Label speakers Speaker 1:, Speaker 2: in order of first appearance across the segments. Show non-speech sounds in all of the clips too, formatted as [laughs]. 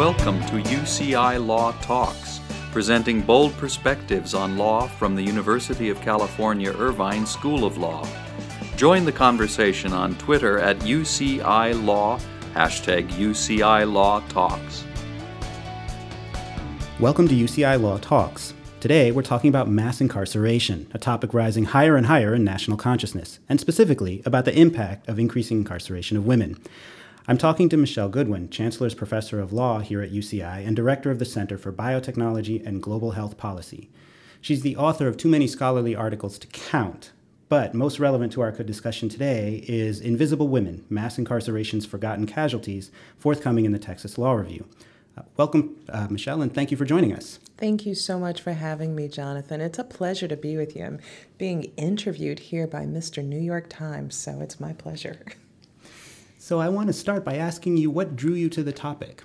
Speaker 1: Welcome to UCI Law Talks, presenting bold perspectives on law from the University of California Irvine School of Law. Join the conversation on Twitter at UCI Law, hashtag UCI Law Talks.
Speaker 2: Welcome to UCI Law Talks. Today, we're talking about mass incarceration, a topic rising higher and higher in national consciousness, and specifically about the impact of increasing incarceration of women. I'm talking to Michele Goodwin, Chancellor's Professor of Law here at UCI and Director of the Center for Biotechnology and Global Health Policy. She's the author of too many scholarly articles to count, but most relevant to our discussion today is Invisible Women Mass Incarceration's Forgotten Casualties, forthcoming in the Texas Law Review. Uh, welcome, uh, Michele, and thank you for joining us.
Speaker 3: Thank you so much for having me, Jonathan. It's a pleasure to be with you. I'm being interviewed here by Mr. New York Times, so it's my pleasure. [laughs]
Speaker 2: So, I want to start by asking you what drew you to the topic?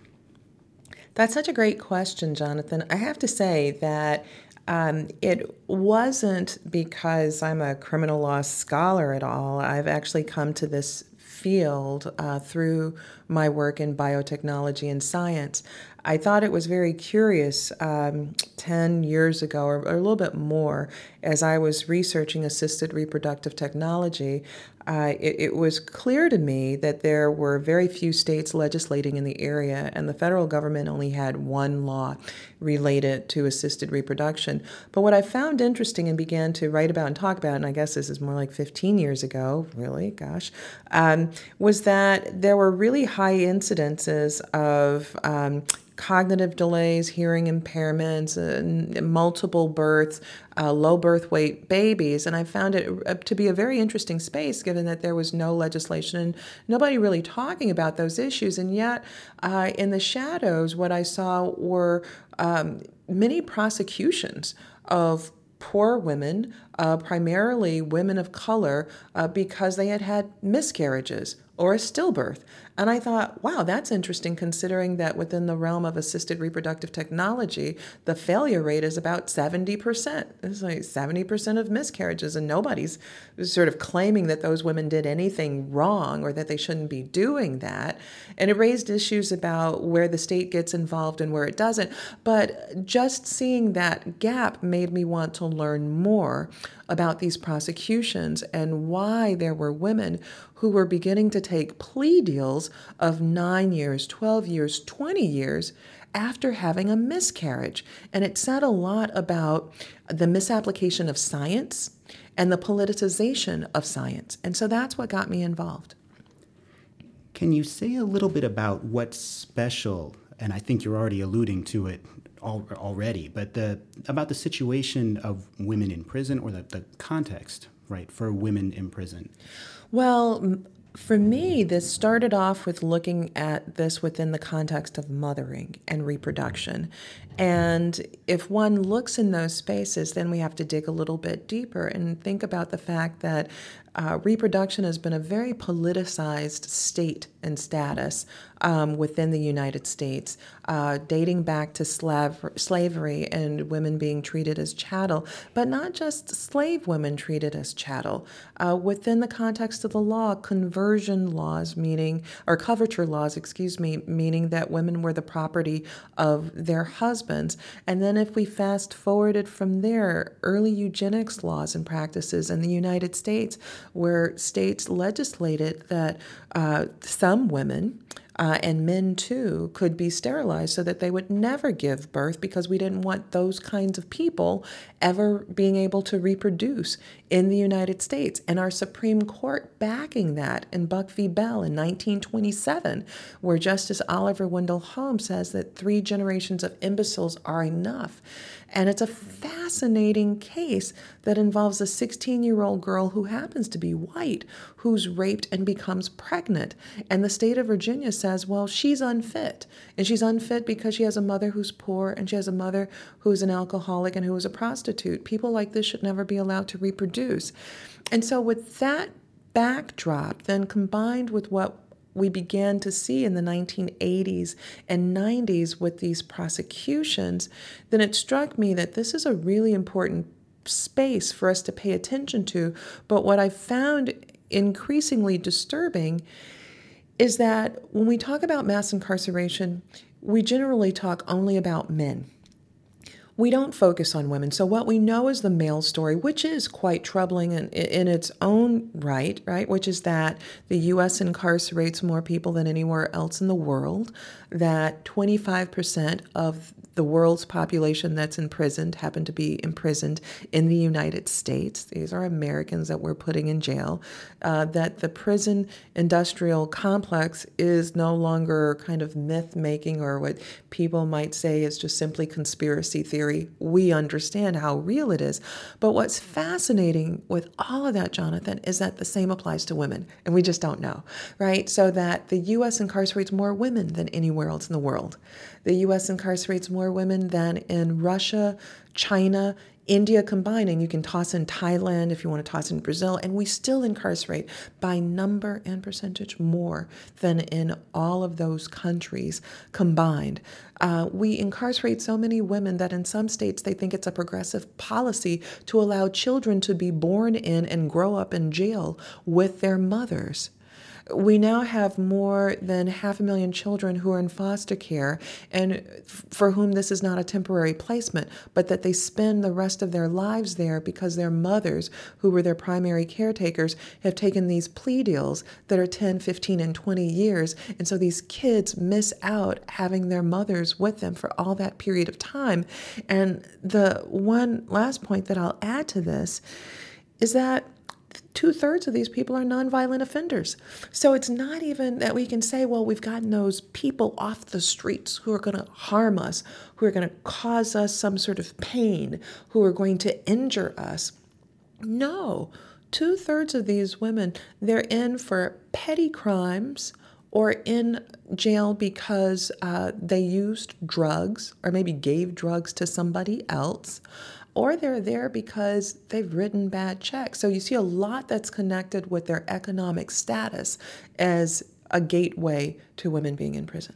Speaker 3: That's such a great question, Jonathan. I have to say that um, it wasn't because I'm a criminal law scholar at all. I've actually come to this field uh, through my work in biotechnology and science. I thought it was very curious um, 10 years ago, or, or, a little bit more, as I was researching assisted reproductive technology uh, it, it, was clear to me that there were very few states legislating in the area, and the federal government only had one law related to assisted reproduction. But what I found interesting and began to write about and talk about, and I guess this is more like 15 years ago, really, gosh, um, was that there were really high incidences of um, cognitive delays, hearing impairments, uh, multiple births, uh, low birth weight babies. And I found it uh, to be a very interesting space given that there was no legislation and nobody really talking about those issues. And yet, uh, in the shadows, what I saw were um, many prosecutions of poor women, uh, primarily women of color, uh, because they had had miscarriages or a stillbirth. And I thought, wow, that's interesting considering that within the realm of assisted reproductive technology, the failure rate is about 70%. It's like 70% of miscarriages, and nobody's sort of claiming that those women did anything wrong or that they shouldn't be doing that. And it raised issues about where the state gets involved and where it doesn't. But just seeing that gap made me want to learn more about these prosecutions and why there were women who were beginning to take plea deals of nine years, 12 years, 20 years after having a miscarriage. And it said a lot about the misapplication of science and the politicization of science. And so that's what got me involved.
Speaker 2: Can you say a little bit about what's special? And I think you're already alluding to it already, but the about the situation of women in prison or the, the context, right, for women in prison.
Speaker 3: Well, for me, this started off with looking at this within the context of mothering and reproduction. And if one looks in those spaces, then we have to dig a little bit deeper and think about the fact that uh, reproduction has been a very politicized state and status um, within the United States, uh, dating back to slav- slavery and women being treated as chattel, but not just slave women treated as chattel. Uh, within the context of the law, conversion laws, meaning, or coverture laws, excuse me, meaning that women were the property of their husbands. And then if we fast forwarded from there, early eugenics laws and practices in the United States where states legislated that uh, some women uh, and men too could be sterilized so that they would never give birth because we didn't want those kinds of people ever being able to reproduce in the United States. And our Supreme Court backing that in Buck v. Bell in 1927, where Justice Oliver Wendell Holmes says that three generations of imbeciles are enough. And it's a fascinating case that involves a 16 year old girl who happens to be white who's raped and becomes pregnant. And the state of Virginia says, well, she's unfit. And she's unfit because she has a mother who's poor and she has a mother who's an alcoholic and who is a prostitute. People like this should never be allowed to reproduce. And so, with that backdrop, then combined with what we began to see in the 1980s and 90s with these prosecutions, then it struck me that this is a really important space for us to pay attention to. But what I found increasingly disturbing is that when we talk about mass incarceration, we generally talk only about men we don't focus on women. So what we know is the male story, which is quite troubling in, in its own right, right? Which is that the U.S. incarcerates more people than anywhere else in the world. That 25% of the world's population that's imprisoned happen to be imprisoned in the United States. These are Americans that we're putting in jail. Uh, that the prison industrial complex is no longer kind of myth making or what people might say is just simply conspiracy theory. We understand how real it is. But what's fascinating with all of that, Jonathan, is that the same applies to women, and we just don't know, right? So that the U.S. incarcerates more women than anywhere else in the world. The U.S. incarcerates more women than in Russia, China, India combined, and you can toss in Thailand if you want to toss in Brazil, and we still incarcerate by number and percentage more than in all of those countries combined. Uh, we incarcerate so many women that in some states they think it's a progressive policy to allow children to be born in and grow up in jail with their mothers. We now have more than half a million children who are in foster care and for whom this is not a temporary placement, but that they spend the rest of their lives there because their mothers, who were their primary caretakers, have taken these plea deals that are 10, 15, and 20 years. And so these kids miss out having their mothers with them for all that period of time. And the one last point that I'll add to this is that two thirds of these people are nonviolent offenders. So it's not even that we can say, well, we've gotten those people off the streets who are going to harm us, who are going to cause us some sort of pain, who are going to injure us. No, two thirds of these women, they're in for petty crimes or in jail because uh, they used drugs or maybe gave drugs to somebody else or they're there because they've written bad checks. So you see a lot that's connected with their economic status as a gateway to women being in prison.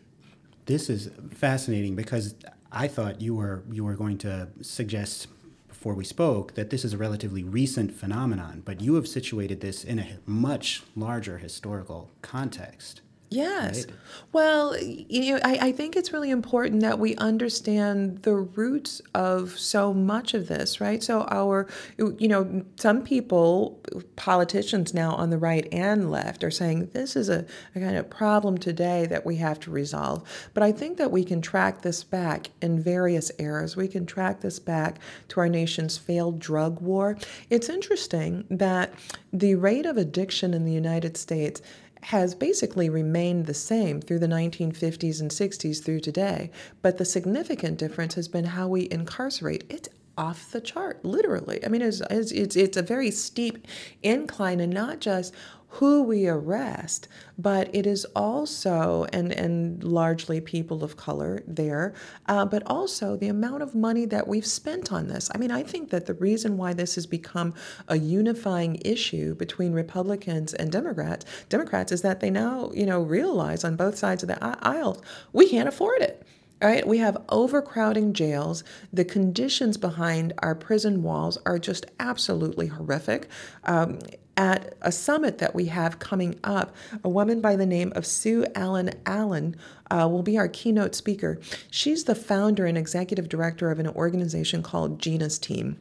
Speaker 2: This is fascinating because I thought you were you were going to suggest before we spoke that this is a relatively recent phenomenon, but you have situated this in a much larger historical context.
Speaker 3: Yes. Right? Well, you know, I, I think it's really important that we understand the roots of so much of this, right? So, our, you know, some people, politicians now on the right and left, are saying this is a, a kind of problem today that we have to resolve. But I think that we can track this back in various eras. We can track this back to our nation's failed drug war. It's interesting that the rate of addiction in the United States has basically remained the same through the 1950s and 60s through today. But the significant difference has been how we incarcerate. It's off the chart, literally. I mean, it's, it's, it's a very steep incline, and not just who we arrest, but it is also, and, and largely people of color there, uh, but also the amount of money that we've spent on this. I mean, I think that the reason why this has become a unifying issue between Republicans and Democrats, Democrats is that they now, you know, realize on both sides of the aisle, we can't afford it. Right? We have overcrowding jails. The conditions behind our prison walls are just absolutely horrific. Um, at a summit that we have coming up, a woman by the name of Sue Ellen Allen uh, will be our keynote speaker. She's the founder and executive director of an organization called Gina's Team.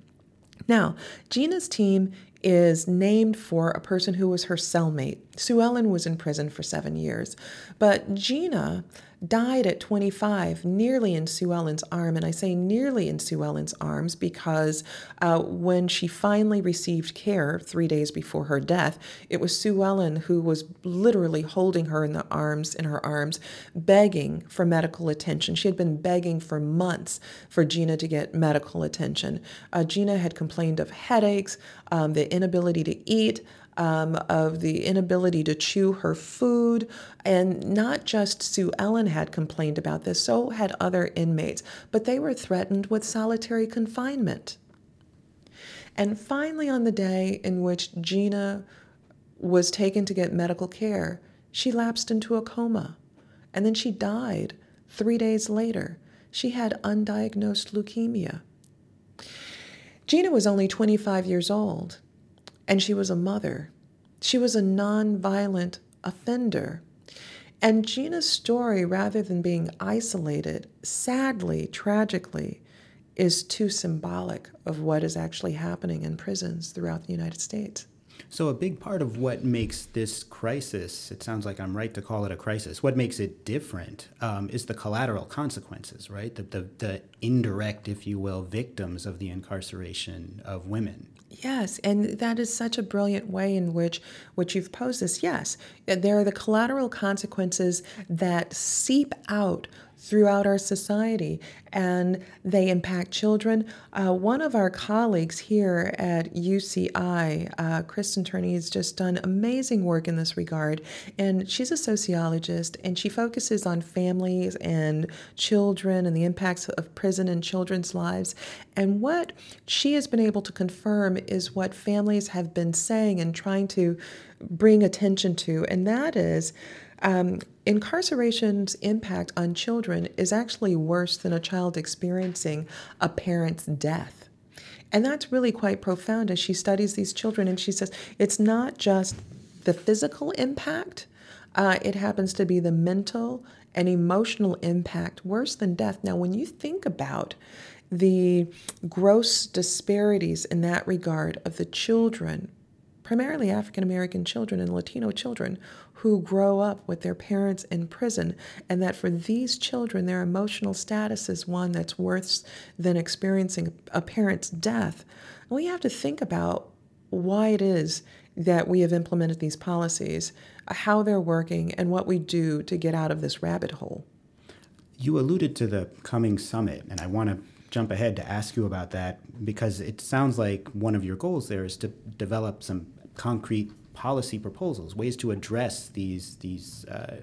Speaker 3: Now, Gina's Team is named for a person who was her cellmate. Sue Ellen was in prison for seven years, but Gina died at 25, nearly in Sue Ellen's arm. And I say nearly in Sue Ellen's arms because uh, when she finally received care three days before her death, it was Sue Ellen who was literally holding her in the arms, in her arms, begging for medical attention. She had been begging for months for Gina to get medical attention. Uh, Gina had complained of headaches, um, the inability to eat um, of the inability to chew her food. And not just Sue Ellen had complained about this, so had other inmates, but they were threatened with solitary confinement. And finally, on the day in which Gina was taken to get medical care, she lapsed into a coma. And then she died three days later. She had undiagnosed leukemia. Gina was only 25 years old and she was a mother. She was a nonviolent offender. And Gina's story, rather than being isolated, sadly, tragically, is too symbolic of what is actually happening in prisons throughout the United States.
Speaker 2: So, a big part of what makes this crisis, it sounds like I'm right to call it a crisis, what makes it different um, is the collateral consequences, right? The, the, the indirect, if you will, victims of the incarceration of women.
Speaker 3: Yes, and that is such a brilliant way in which which you've posed this. Yes, there are the collateral consequences that seep out throughout our society and they impact children. Uh, one of our colleagues here at UCI, uh, Kristin Turney, has just done amazing work in this regard. And she's a sociologist and she focuses on families and children and the impacts of prison in children's lives. And what she has been able to confirm is what families have been saying and trying to bring attention to, and that is um, incarceration's impact on children is actually worse than a child experiencing a parent's death. And that's really quite profound as she studies these children. And she says it's not just the physical impact, uh, it happens to be the mental and emotional impact worse than death. Now, when you think about the gross disparities in that regard of the children primarily African American children and Latino children who grow up with their parents in prison, and that for these children, their emotional status is one that's worse than experiencing a parent's death. we have to think about why it is that we have implemented these policies, how they're working, and what we do to get out of this rabbit hole.
Speaker 2: You alluded to the coming summit, and I want to jump ahead to ask you about that because it sounds like one of your goals there is to develop some concrete policy proposals, ways to address these these. Uh,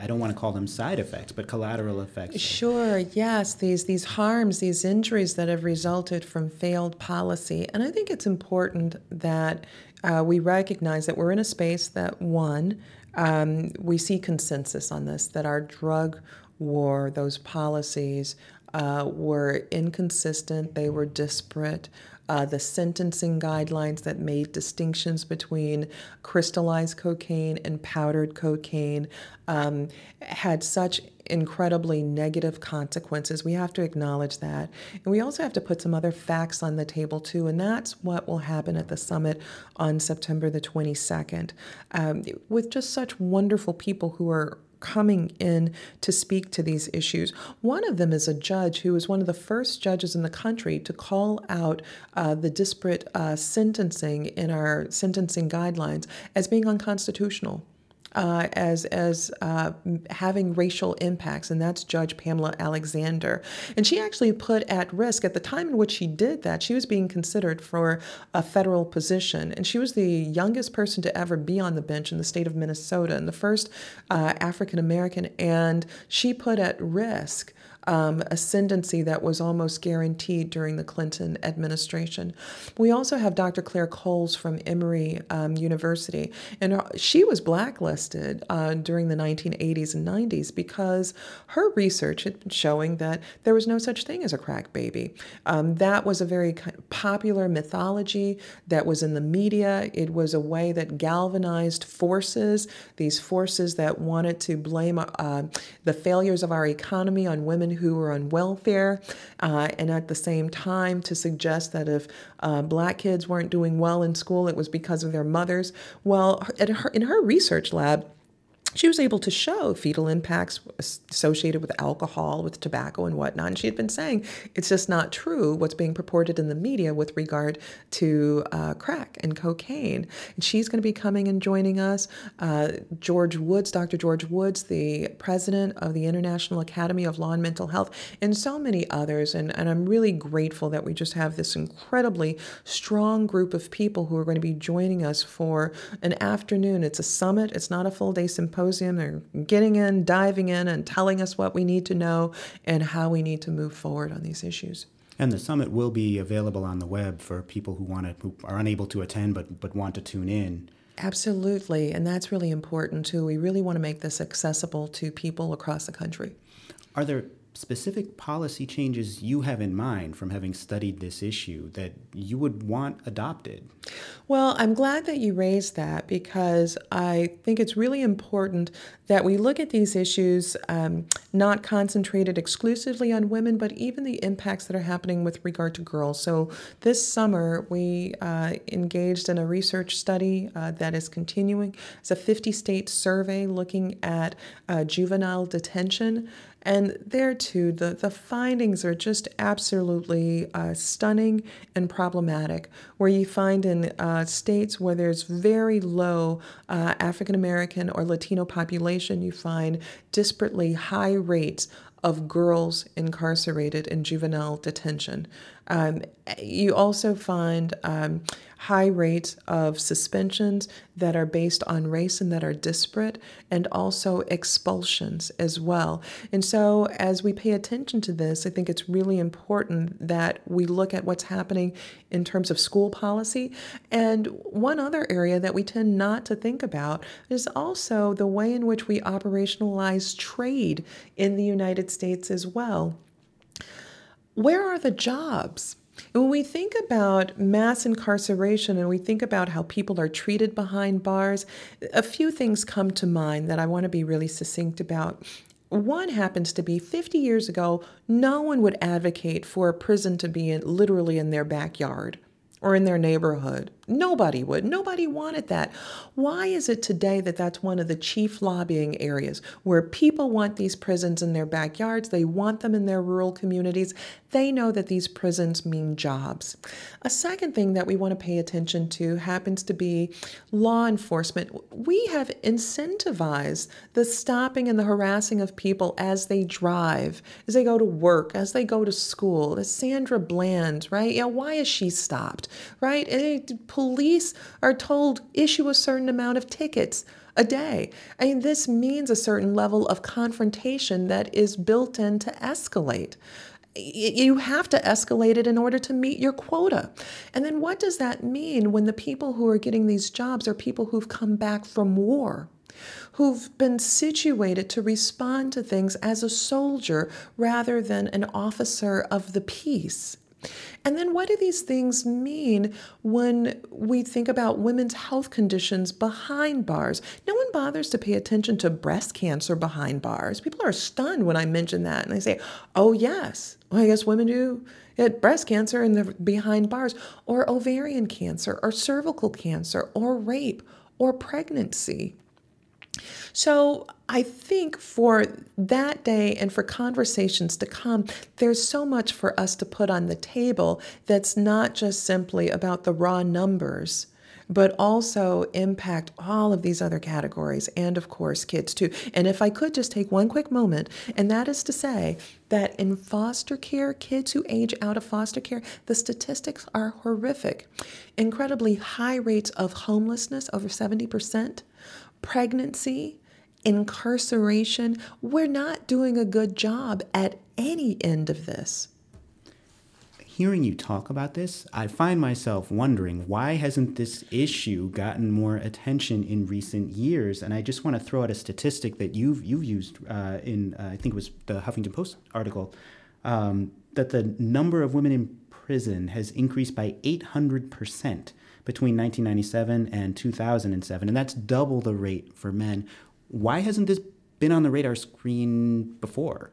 Speaker 2: I don't want to call them side effects, but collateral effects.
Speaker 3: Sure, yes, these these harms, these injuries that have resulted from failed policy, and I think it's important that uh, we recognize that we're in a space that one, um, we see consensus on this, that our drug war, those policies uh, were inconsistent, they were disparate uh, the sentencing guidelines that made distinctions between crystallized cocaine and powdered cocaine um, had such incredibly negative consequences. We have to acknowledge that. And we also have to put some other facts on the table, too. And that's what will happen at the summit on September the 22nd, um, with just such wonderful people who are coming in to speak to these issues. One of them is a judge who was one of the first judges in the country to call out uh, the disparate uh, sentencing in our sentencing guidelines as being unconstitutional uh, as as uh, having racial impacts, and that's Judge Pamela Alexander. And she actually put at risk at the time in which she did that. She was being considered for a federal position, and she was the youngest person to ever be on the bench in the state of Minnesota, and the first uh, African American. And she put at risk um, ascendancy that was almost guaranteed during the Clinton administration. We also have Dr. Claire Coles from Emory um, University, and she was blacklisted uh, during the 1980s and 90s because her research had been showing that there was no such thing as a crack baby. Um, that was a very popular mythology that was in the media. It was a way that galvanized forces, these forces that wanted to blame uh, the failures of our economy on women who were on welfare, uh, and at the same time to suggest that if uh, black kids weren't doing well in school, it was because of their mothers. Well, her, in her research lab, she was able to show fetal impacts associated with alcohol, with tobacco, and whatnot. And she had been saying it's just not true what's being purported in the media with regard to uh, crack and cocaine. And she's going to be coming and joining us. Uh, George Woods, Dr. George Woods, the president of the International Academy of Law and Mental Health, and so many others. And, and I'm really grateful that we just have this incredibly strong group of people who are going to be joining us for an afternoon. It's a summit, it's not a full day symposium symposium. They're getting in, diving in, and telling us what we need to know and how we need to move forward on these issues.
Speaker 2: And the summit will be available on the web for people who want to, who are unable to attend but but want to tune in.
Speaker 3: Absolutely, and that's really important too. We really want to make this accessible to people across the country.
Speaker 2: Are there specific policy changes you have in mind from having studied this issue that you would want adopted?
Speaker 3: Well, I'm glad that you raised that because I think it's really important that we look at these issues um, not concentrated exclusively on women, but even the impacts that are happening with regard to girls. So this summer, we uh, engaged in a research study uh, that is continuing. It's a 50 state survey looking at uh, juvenile detention. And there too, the, the findings are just absolutely uh, stunning and problematic. Where you find in uh, states where there's very low uh, African American or Latino population, you find disparately high rates of girls incarcerated in juvenile detention. Um, you also find um, high rates of suspensions that are based on race and that are disparate, and also expulsions as well. And so, as we pay attention to this, I think it's really important that we look at what's happening in terms of school policy. And one other area that we tend not to think about is also the way in which we operationalize trade in the United States as well. Where are the jobs? When we think about mass incarceration and we think about how people are treated behind bars, a few things come to mind that I want to be really succinct about. One happens to be 50 years ago, no one would advocate for a prison to be in, literally in their backyard or in their neighborhood. Nobody would. Nobody wanted that. Why is it today that that's one of the chief lobbying areas where people want these prisons in their backyards? They want them in their rural communities. They know that these prisons mean jobs. A second thing that we want to pay attention to happens to be law enforcement. We have incentivized the stopping and the harassing of people as they drive, as they go to work, as they go to school. As Sandra Bland, right? Yeah, why is she stopped, right? Eh, police are told issue a certain amount of tickets a day. I mean, this means a certain level of confrontation that is built in to escalate. You have to escalate it in order to meet your quota. And then what does that mean when the people who are getting these jobs are people who've come back from war? Who've been situated to respond to things as a soldier rather than an officer of the peace. And then, what do these things mean when we think about women's health conditions behind bars? No one bothers to pay attention to breast cancer behind bars. People are stunned when I mention that, and they say, "Oh yes, well, I guess women do." Get breast cancer in the behind bars, or ovarian cancer, or cervical cancer, or rape, or pregnancy. So I think for that day and for conversations to come, there's so much for us to put on the table that's not just simply about the raw numbers but also impact all of these other categories and, of course, kids too. And if I could just take one quick moment, and that is to say that in foster care, kids who age out of foster care, the statistics are horrific. Incredibly high rates of homelessness, over 70%, pregnancy, incarceration. We're not doing a good job at any end of this.
Speaker 2: Hearing you talk about this, I find myself wondering why hasn't this issue gotten more attention in recent years? And I just want to throw out a statistic that you've you've used uh, in uh, I think it was the Huffington Post article um, that the number of women in prison has increased by 800 percent between 1997 and 2007, and that's double the rate for men. Why hasn't this been on the radar screen before?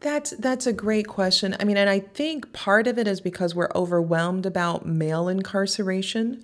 Speaker 3: That's that's a great question. I mean, and I think part of it is because we're overwhelmed about male incarceration.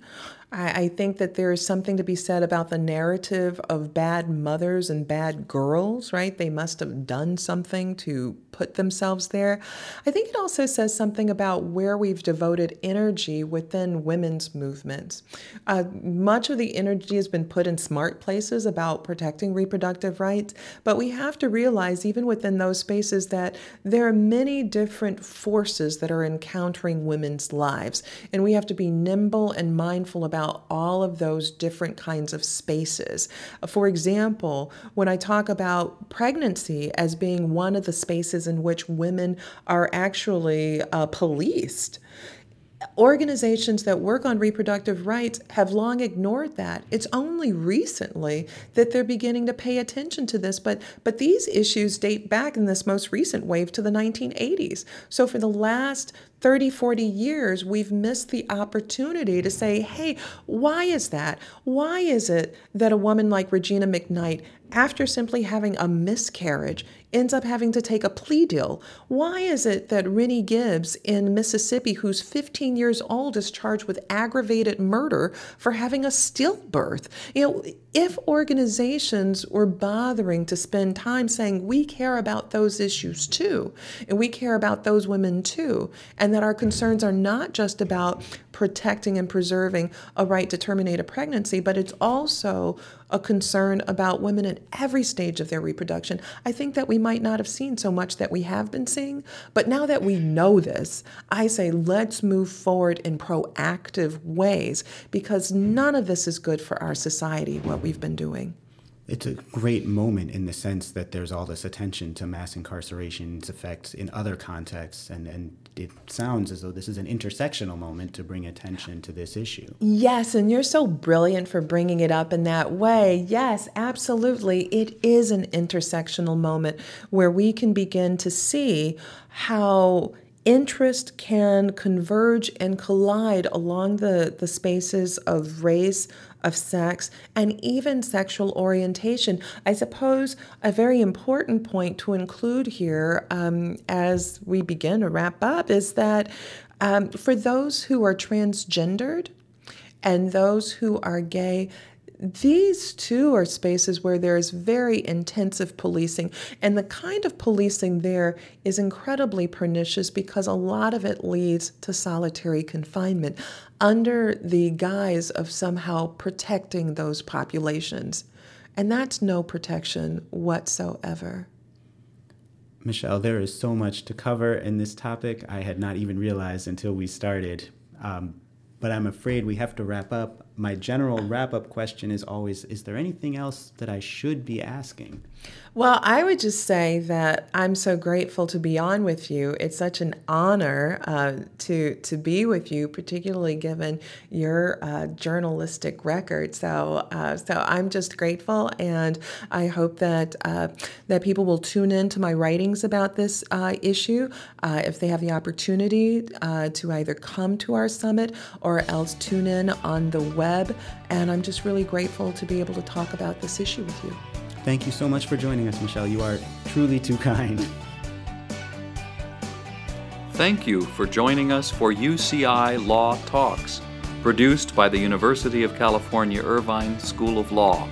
Speaker 3: I, I think that there is something to be said about the narrative of bad mothers and bad girls, right? They must have done something to put themselves there. I think it also says something about where we've devoted energy within women's movements. Uh, much of the energy has been put in smart places about protecting reproductive rights, but we have to realize, even within those spaces, that there are many different forces that are encountering women's lives, and we have to be nimble and mindful about about all of those different kinds of spaces. For example, when I talk about pregnancy as being one of the spaces in which women are actually uh, policed, organizations that work on reproductive rights have long ignored that. It's only recently that they're beginning to pay attention to this, but but these issues date back in this most recent wave to the 1980s. So for the last 30, 40 years, we've missed the opportunity to say, hey, why is that? Why is it that a woman like Regina McKnight, after simply having a miscarriage, ends up having to take a plea deal? Why is it that Rennie Gibbs in Mississippi, who's 15 years old, is charged with aggravated murder for having a stillbirth? You know, if organizations were bothering to spend time saying, we care about those issues too, and we care about those women too, and that our concerns are not just about protecting and preserving a right to terminate a pregnancy, but it's also a concern about women at every stage of their reproduction. I think that we might not have seen so much that we have been seeing, but now that we know this, I say let's move forward in proactive ways because none of this is good for our society, what we've been doing
Speaker 2: it's a great moment in the sense that there's all this attention to mass incarceration's effects in other contexts and, and it sounds as though this is an intersectional moment to bring attention to this issue.
Speaker 3: Yes and you're so brilliant for bringing it up in that way. Yes absolutely. It is an intersectional moment where we can begin to see how interest can converge and collide along the, the spaces of race, of sex, and even sexual orientation. I suppose a very important point to include here um, as we begin to wrap up is that um, for those who are transgendered and those who are gay, these two are spaces where there is very intensive policing. And the kind of policing there is incredibly pernicious because a lot of it leads to solitary confinement under the guise of somehow protecting those populations. And that's no protection whatsoever.
Speaker 2: Michele, there is so much to cover in this topic. I had not even realized until we started. Um, but I'm afraid we have to wrap up. My general wrap up question is always Is there anything else that I should be asking?
Speaker 3: Well, I would just say that I'm so grateful to be on with you. It's such an honor uh, to to be with you, particularly given your uh, journalistic record. So, uh, so I'm just grateful, and I hope that uh, that people will tune in to my writings about this uh, issue uh, if they have the opportunity to either come to our summit or else tune in on the web. And I'm just really grateful to be able to talk about this issue with you.
Speaker 2: Thank you so much for joining us, Michele. You are truly too kind.
Speaker 1: Thank you for joining us for UCI Law Talks, produced by the University of California Irvine School of Law.